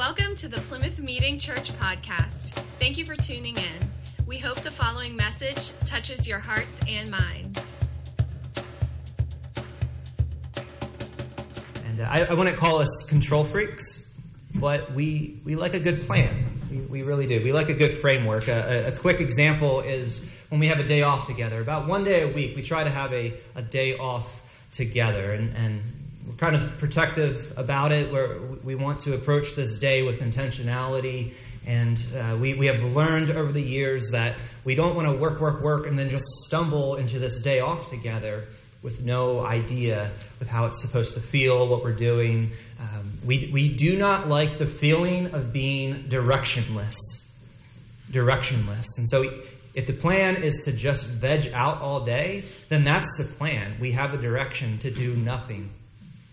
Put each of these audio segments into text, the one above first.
Welcome to the Plymouth Meeting Church podcast. Thank you for tuning in. We hope the following message touches your hearts and minds. And uh, I, I wouldn't call us control freaks, but we, we like a good plan. We, we really do. We like a good framework. A, a, quick example is when we have a day off together. About one day a week, we try to have a, a day off together. And, and we're kind of protective about it. Where we want to approach this day with intentionality. And uh, we, we have learned over the years that we don't want to work, work, work, and then just stumble into this day off together with no idea with how it's supposed to feel, what we're doing. Um, we, we do not like the feeling of being directionless. Directionless. And so if the plan is to just veg out all day, then that's the plan. We have a direction to do nothing.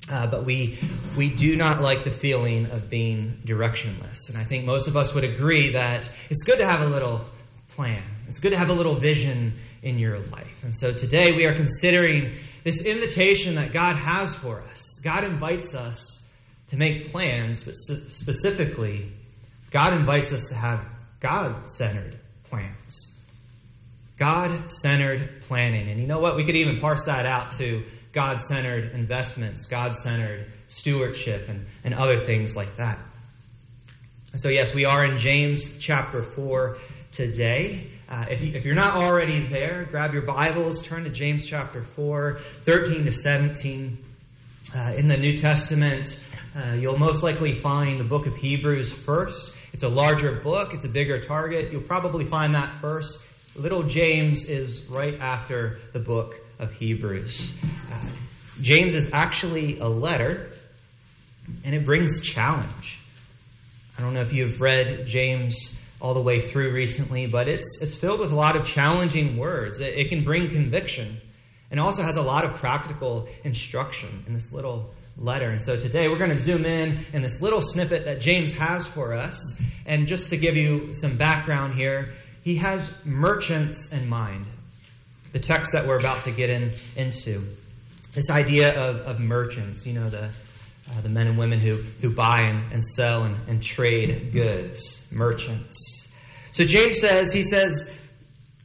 Uh, but we we do not like the feeling of being directionless, and I think most of us would agree that it's good to have a little plan. It's good to have a little vision in your life. And so today we are considering this invitation that God has for us. God invites us to make plans, but specifically, God invites us to have God-centered plans. God-centered planning, and you know what? We could even parse that out to God centered investments, God centered stewardship, and, and other things like that. So, yes, we are in James chapter 4 today. Uh, if, you, you're not already there, grab your Bibles, turn to James chapter 4, 13 to 17. Uh, in the New Testament, uh, you'll most likely find the book of Hebrews first. It's a larger book, it's a bigger target. You'll probably find that first. Little James is right after the book of Hebrews. Uh, James is actually a letter, and it brings challenge. I don't know if you've read James all the way through recently, but it's, it's filled with a lot of challenging words. It, it can bring conviction and also has a lot of practical instruction in this little letter. And so today we're going to zoom in in this little snippet that James has for us. And just to give you some background here, he has merchants in mind the text that we're about to get in, into. This idea of, of merchants, you know, the, uh, the men and women who, who buy and, and sell and, and trade goods, merchants. So James says, he says,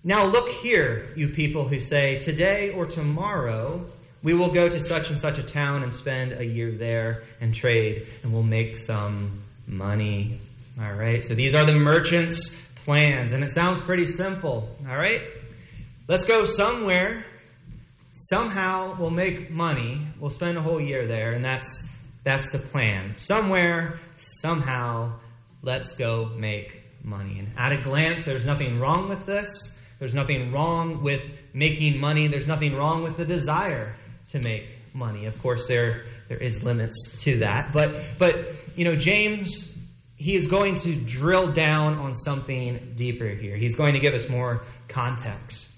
Now look here, you people who say, Today or tomorrow we will go to such and such a town and spend a year there and trade, and we'll make some money. All right, so these are the merchants' plans, and it sounds pretty simple. All right? Let's go somewhere. Somehow we'll make money. We'll spend a whole year there, and that's that's the plan. Somewhere, somehow, let's go make money. And at a glance, there's nothing wrong with this. There's nothing wrong with making money. There's nothing wrong with the desire to make money. Of course, there there is limits to that. But but you know, James he is going to drill down on something deeper here. He's going to give us more context.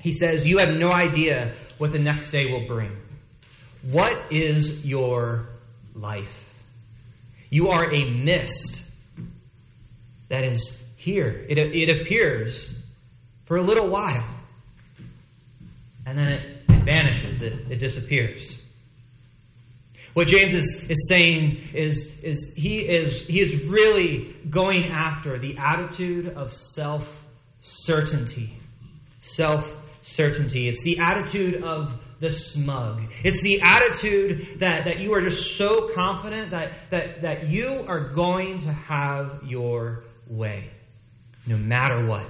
He says, You have no idea what the next day will bring. What is your life? You are a mist that is here. It, it appears for a little while, and then it, it vanishes, it, it disappears. What James is, is saying is, is he is he is really going after the attitude of self certainty. Self certainty. It's the attitude of the smug. It's the attitude that, that you are just so confident that, that, that you are going to have your way, no matter what.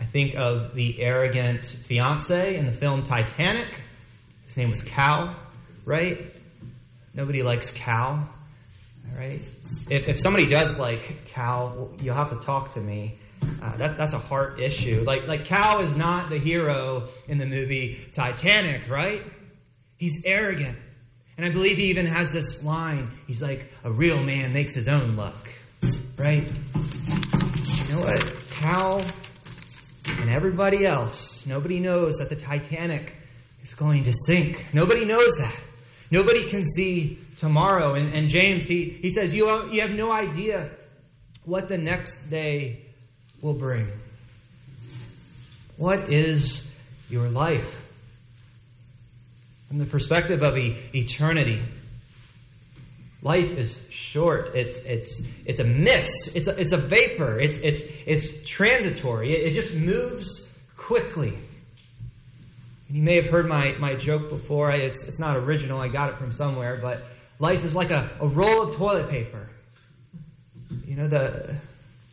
I think of the arrogant fiance in the film Titanic. His name was Cal, right? Nobody likes Cal, all right? If, if somebody does like Cal, you'll have to talk to me uh, that, that's a heart issue. Like, like Cal is not the hero in the movie Titanic, right? He's arrogant. And I believe he even has this line. He's like, a real man makes his own luck, right? You know what? Cal and everybody else, nobody knows that the Titanic is going to sink. Nobody knows that. Nobody can see tomorrow. And, and James, he, he says, you have, you have no idea what the next day will bring. What is your life? From the perspective of eternity, Life is short. It's it's it's a mist. It's a, it's a vapor. It's it's it's transitory. It, it just moves quickly. You may have heard my, my joke before. It's it's not original. I got it from somewhere. But life is like a, a roll of toilet paper. You know the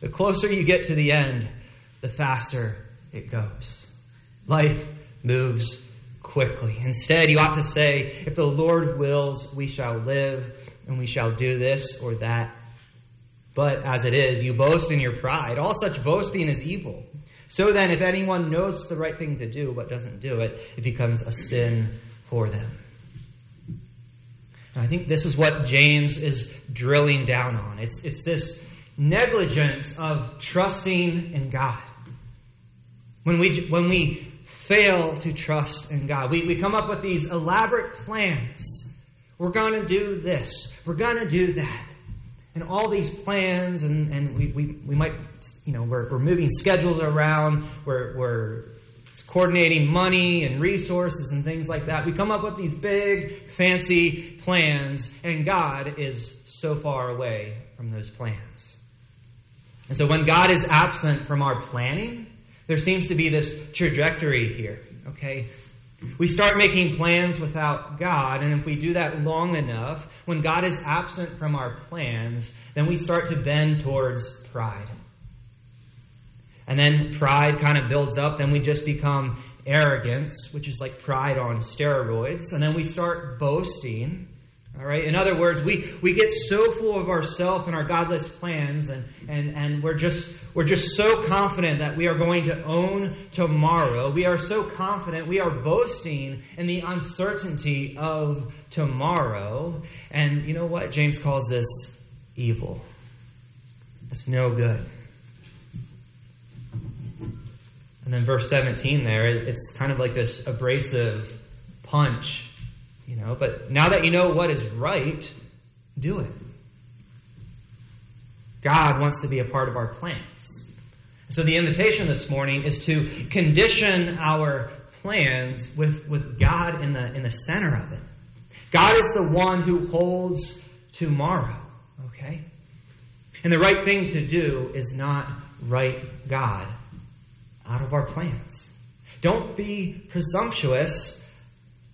the closer you get to the end, the faster it goes. Life moves quickly. Instead, you ought to say, if the Lord wills, we shall live and we shall do this or that. But as it is, you boast in your pride. All such boasting is evil. So then, if anyone knows the right thing to do but doesn't do it, it becomes a sin for them. And I think this is what James is drilling down on. It's, it's this negligence of trusting in God. When we, when we fail to trust in God, we, we come up with these elaborate plans we're going to do this. We're going to do that. And all these plans, and, and we, we, we might, you know, we're, we're moving schedules around, we're, we're coordinating money and resources and things like that. We come up with these big, fancy plans, and God is so far away from those plans. And so when God is absent from our planning, there seems to be this trajectory here, okay? We start making plans without God, and if we do that long enough, when God is absent from our plans, then we start to bend towards pride. And then pride kind of builds up, then we just become arrogance, which is like pride on steroids, and then we start boasting. All right. In other words, we, we get so full of ourselves and our godless plans, and, and, and we're just we're just so confident that we are going to own tomorrow. We are so confident we are boasting in the uncertainty of tomorrow. And you know what? James calls this evil. It's no good. And then verse 17 there, it's kind of like this abrasive punch you know, but now that you know what is right, do it. God wants to be a part of our plans. So the invitation this morning is to condition our plans with, with God in the, in the center of it. God is the one who holds tomorrow, okay? And the right thing to do is not write God out of our plans. Don't be presumptuous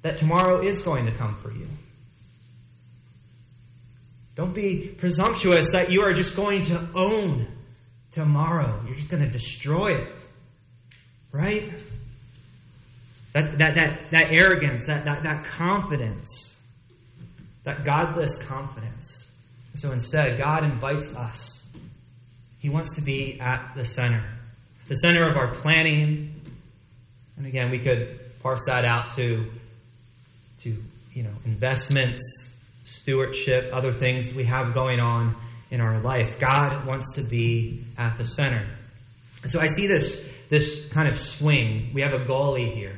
that tomorrow is going to come for you. Don't be presumptuous that you are just going to own tomorrow. You're just going to destroy it. Right? That, that, that, that arrogance, that, that, that confidence, that godless confidence. So instead, God invites us. He wants to be at the center, the center of our planning. And again, we could parse that out to to you know investments, stewardship, other things we have going on in our life. God wants to be at the center. So I see this this kind of swing. We have a goalie here.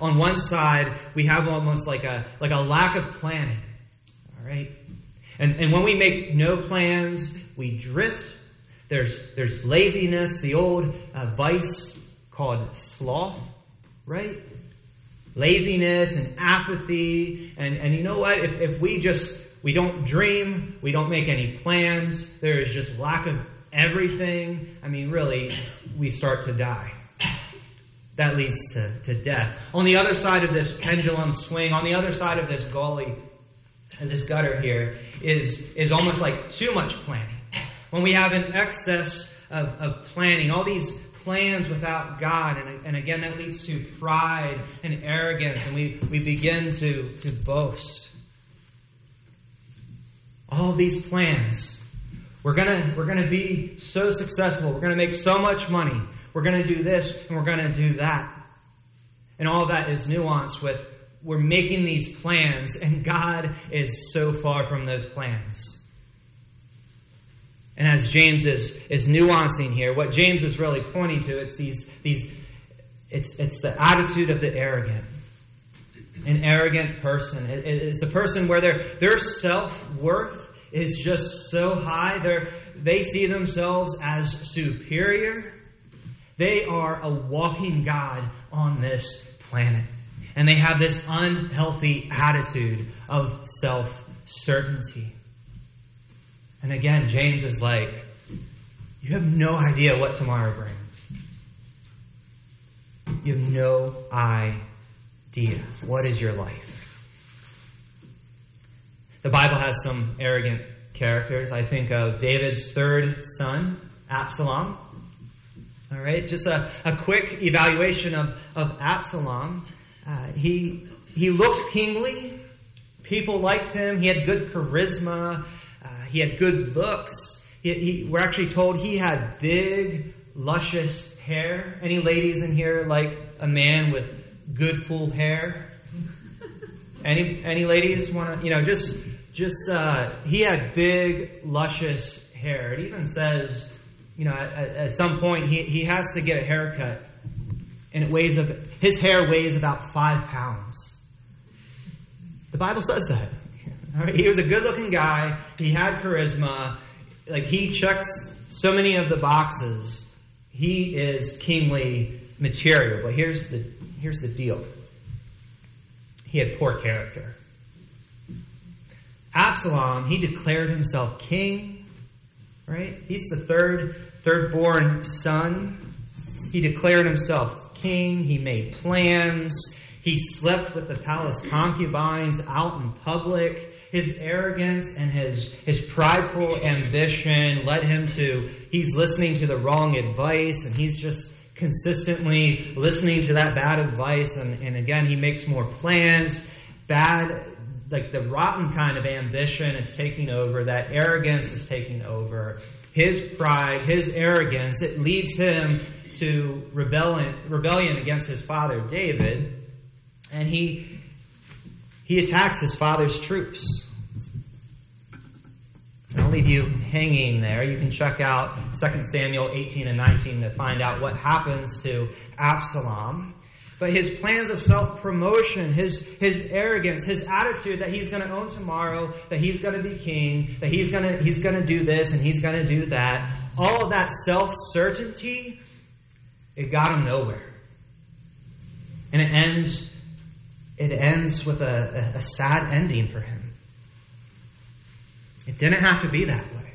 On one side, we have almost like a like a lack of planning. All right? And and when we make no plans, we drift. There's there's laziness, the old uh, vice called sloth, right? Laziness and apathy. And, and you know what? If, if we just, we don't dream, we don't make any plans, there is just lack of everything, I mean, really, we start to die. That leads to, to death. On the other side of this pendulum swing, on the other side of this gully, this gutter here, is, is almost like too much planning. When we have an excess of, of planning, all these plans without God. And, and again, that leads to pride and arrogance, and we, we begin to, to boast. All these plans. We're gonna, we're gonna be so successful. We're gonna make so much money. We're gonna do this and we're gonna do that. And all that is nuanced with we're making these plans, and God is so far from those plans. And as James is, is nuancing here, what James is really pointing to, it's these, these it's, it's the attitude of the arrogant. An arrogant person. It, it's a person where their, their self worth is just so high. They're, they see themselves as superior. They are a walking God on this planet. And they have this unhealthy attitude of self certainty. And again, James is like, you have no idea what tomorrow brings. You have no idea. What is your life? The Bible has some arrogant characters. I think of David's third son, Absalom. All right, just a, a quick evaluation of, of Absalom. Uh, he, he looked kingly. People liked him. He had good charisma. He had good looks. He, he, we're actually told he had big, luscious hair. Any ladies in here like a man with good full hair? Any any ladies want to you know just just uh, he had big, luscious hair. It even says you know at, at some point he he has to get a haircut, and it weighs of his hair weighs about five pounds. The Bible says that. He was a good looking guy. He had charisma. Like he checks so many of the boxes. He is kingly material. But here's the here's the deal. He had poor character. Absalom, he declared himself king, right? He's the third third born son. He declared himself king. He made plans. He slept with the palace concubines out in public. His arrogance and his, his prideful ambition led him to, he's listening to the wrong advice and he's just consistently listening to that bad advice. And, and again, he makes more plans. Bad, like the rotten kind of ambition is taking over. That arrogance is taking over. His pride, his arrogance, it leads him to rebellion, rebellion against his father David and he he attacks his father's troops. I'll leave you hanging there. You can check out 2 Samuel 18 and 19 to find out what happens to Absalom. But his plans of self promotion, his, his arrogance, his attitude that he's going to own tomorrow, that he's going to be king, that he's going to, he's going to do this and he's going to do that, all of that self certainty, it got him nowhere. And it ends it ends with a, a, sad ending for him. It didn't have to be that way.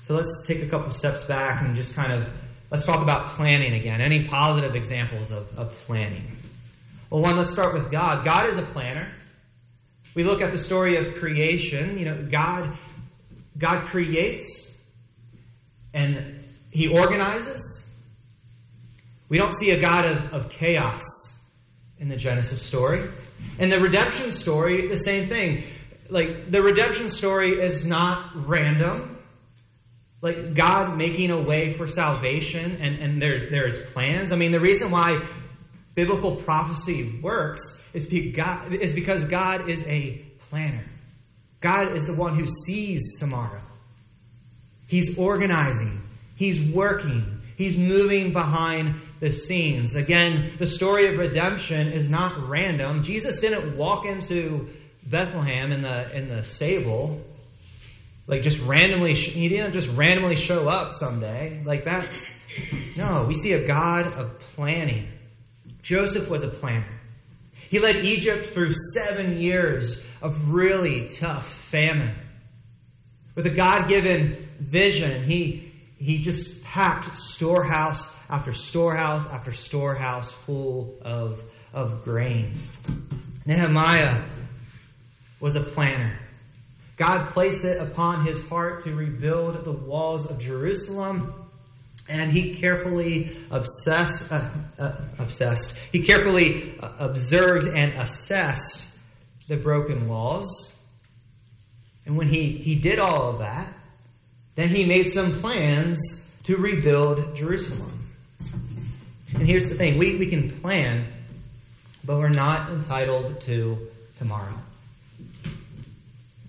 So let's take a couple steps back and just kind of let's talk about planning again. Any positive examples of, of planning? Well, one, let's start with God. God is a planner. We look at the story of creation. You know, God, God creates and He organizes we don't see a God of, of chaos in the Genesis story. And the redemption story, the same thing. Like, the redemption story is not random. Like, God making a way for salvation, and, and there's, there's plans. I mean, the reason why biblical prophecy works is because, is because God is a planner. God is the one who sees tomorrow. He's organizing, He's working, He's moving behind the scenes. Again, the story of redemption is not random. Jesus didn't walk into Bethlehem in the in the stable like just randomly he didn't just randomly show up someday. Like that's no, we see a God of planning. Joseph was a planner. He led Egypt through 7 years of really tough famine. With a God-given vision, he he just packed storehouse after storehouse after storehouse full of, of grain. Nehemiah was a planner. God placed it upon his heart to rebuild the walls of Jerusalem, and he carefully obsessed, uh, uh, obsessed. He carefully uh, observed and assessed the broken walls. And when he, he did all of that, then he made some plans to rebuild Jerusalem. And here's the thing we, we can plan, but we're not entitled to tomorrow.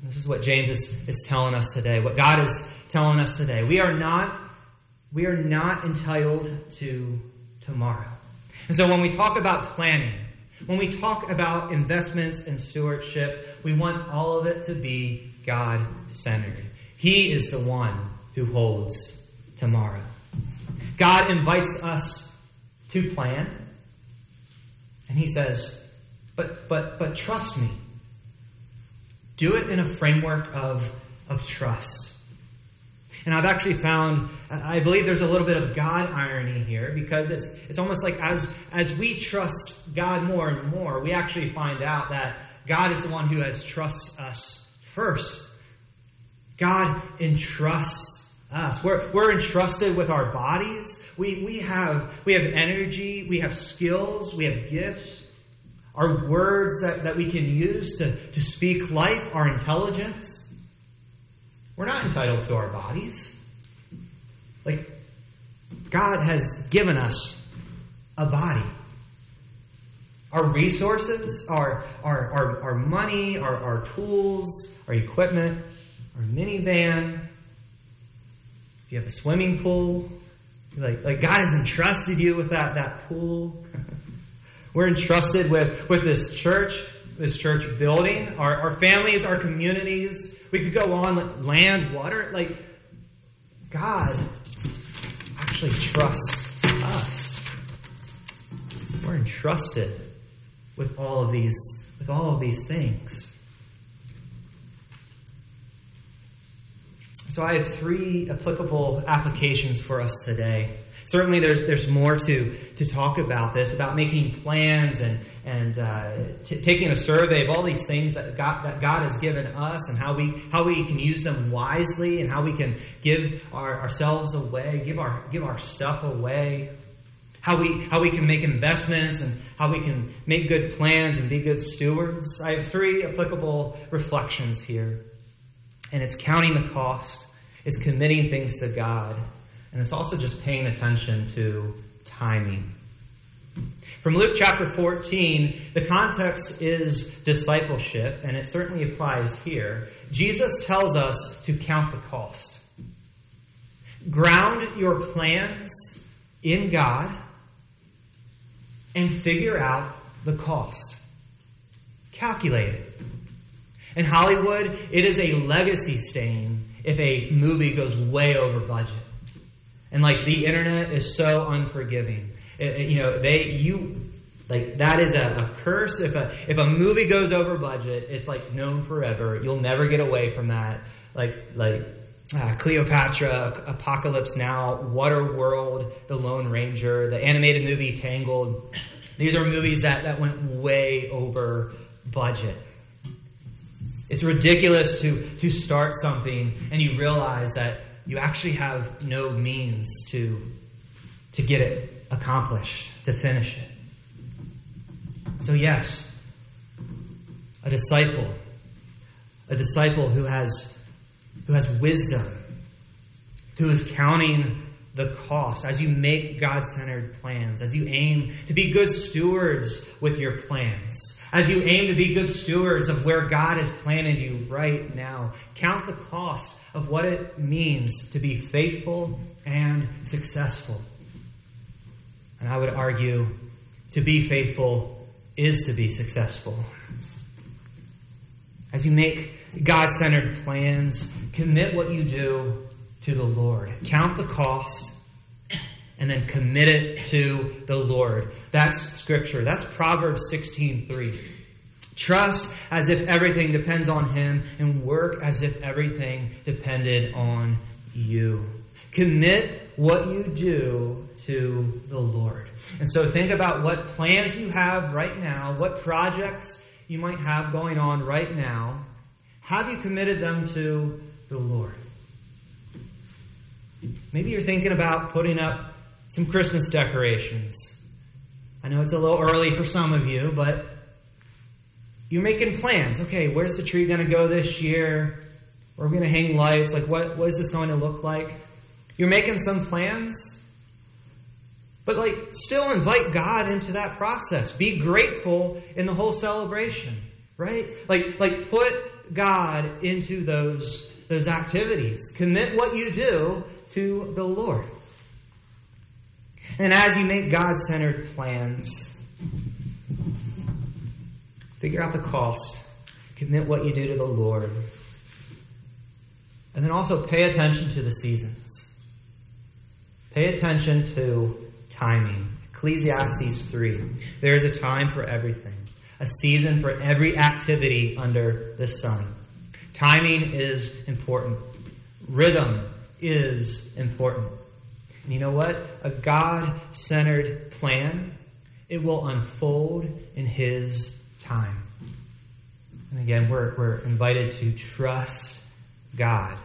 This is what James is, is telling us today, what God is telling us today. We are not we are not entitled to tomorrow. And so when we talk about planning, when we talk about investments and stewardship, we want all of it to be God centered. He is the one who holds tomorrow. God invites us to plan, and He says, "But but but trust me. Do it in a framework of, of trust. And I've actually found, I believe there's a little bit of God irony here because it's, it's almost like as, as we trust God more and more, we actually find out that God is the one who has trust us first. God entrusts us. We're, we're entrusted with our bodies. We, we, have, we have energy. We have skills. We have gifts. Our words that, that we can use to, to speak life, our intelligence. We're not entitled to our bodies. Like, God has given us a body. Our resources, our, our, our, our money, our, our tools, our equipment, our minivan, if you have a swimming pool, like, like God has entrusted you with that, that pool. We're entrusted with, with this church, this church building, our, our families, our communities. We could go on like land, water. Like God actually trusts us. We're entrusted with all of these with all of these things. So I have three applicable applications for us today. Certainly, there's there's more to to talk about this about making plans and and uh, t- taking a survey of all these things that God that God has given us and how we how we can use them wisely and how we can give our, ourselves away, give our give our stuff away, how we how we can make investments and how we can make good plans and be good stewards. I have three applicable reflections here, and it's counting the cost, it's committing things to God and it's also just paying attention to timing. From Luke chapter 14, the context is discipleship, and it certainly applies here. Jesus tells us to count the cost. Ground your plans in God and figure out the cost. Calculate it. In Hollywood, it is a legacy stain if a movie goes way over budget. And like the internet is so unforgiving. It, you know, they you like that is a, a, curse. If a if a movie goes over budget, it's like known forever. You'll never get away from that. Like like uh, Cleopatra, Apocalypse Now, Waterworld, The Lone Ranger, the animated movie Tangled. These are movies that, that went way over budget. It's ridiculous to, to start something and you realize that you actually have no means to, to get it accomplished, to finish it. So, yes, a disciple, a disciple who has, who has wisdom, who is counting the cost as you make God centered plans, as you aim to be good stewards with your plans, as you aim to be good stewards of where God has planted you right now. Count the cost of what it means to be faithful and successful. And I would argue to be faithful is to be successful. As you make God centered plans, commit what you do to the Lord. Count the cost and then commit it to the Lord. That's scripture. That's Proverbs 16:3. Trust as if everything depends on him and work as if everything depended on you. Commit what you do to the Lord. And so think about what plans you have right now, what projects you might have going on right now. Have you committed them to the Lord? Maybe you're thinking about putting up some Christmas decorations. I know it's a little early for some of you, but you're making plans. Okay, where's the tree going to go this year? We're going to hang lights. Like, what, what is this going to look like? You're making some plans. But, like, still invite God into that process. Be grateful in the whole celebration, right? Like, like put God into those those activities. Commit what you do to the Lord. And as you make God centered plans, figure out the cost, commit what you do to the Lord, and then also pay attention to the seasons. Pay attention to timing. Ecclesiastes 3. There is a time for everything, a season for every activity under the sun. Timing is important. Rhythm is important. You know what? A God centered plan, it will unfold in His time. And again, we're, we're invited to trust God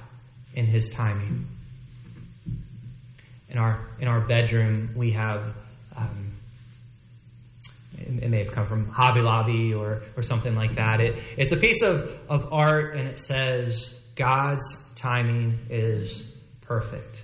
in His timing. In our, in our bedroom, we have, um, it, it, may have come from Hobby Lobby or, or something like that. It, it's a piece of, of art and it says, God's timing is perfect.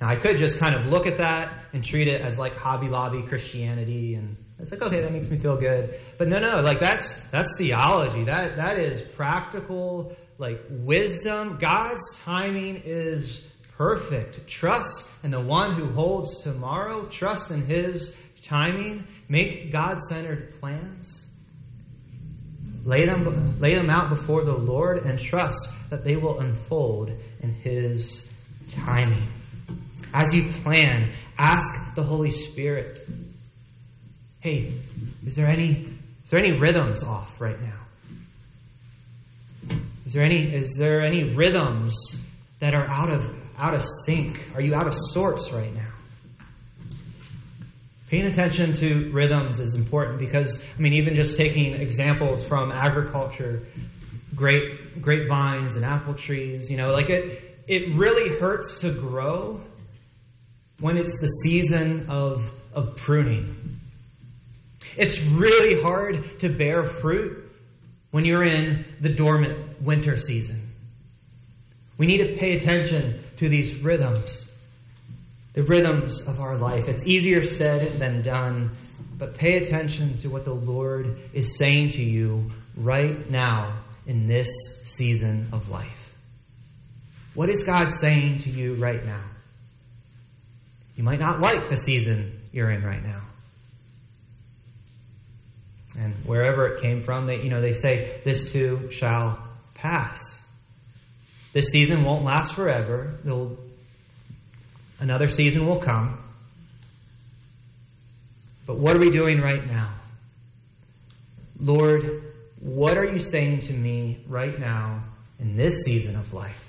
Now, I could just kind of look at that and treat it as like Hobby Lobby Christianity, and it's like, okay, that makes me feel good. But no, no, like that's that's theology. That that is practical, like wisdom. God's timing is perfect. Trust in the one who holds tomorrow. Trust in His timing. Make God-centered plans. Lay them, lay them out before the Lord and trust that they will unfold in His timing. As you plan, ask the Holy Spirit, hey, is there any is there any rhythms off right now? Is there any is there any rhythms that are out of out of sync? Are you out of sorts right now? Paying attention to rhythms is important because I mean even just taking examples from agriculture, grape grapevines and apple trees, you know, like it it really hurts to grow when it's the season of, of pruning. It's really hard to bear fruit when you're in the dormant winter season. We need to pay attention to these rhythms, the rhythms of our life. It's easier said than done, but pay attention to what the Lord is saying to you right now in this season of life. What is God saying to you right now? You might not like the season you're in right now. And wherever it came from, they, you know, they say, this too shall pass. This season won't last forever. There'll, another season will come. But what are we doing right now? Lord, what are you saying to me right now in this season of life?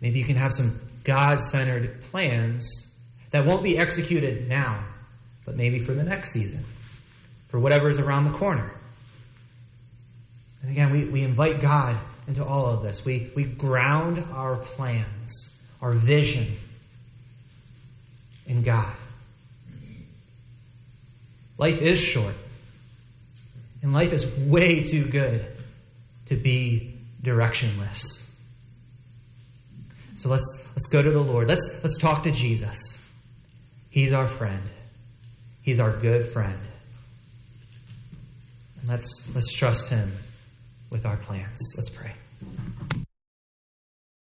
Maybe you can have some God centered plans that won't be executed now, but maybe for the next season, for whatever's around the corner. And again, we, we invite God into all of this. We, we ground our plans, our vision in God. Life is short, and life is way too good to be directionless. So let's let's go to the Lord. Let's let's talk to Jesus. He's our friend. He's our good friend. And let's let's trust him with our plans. Let's pray.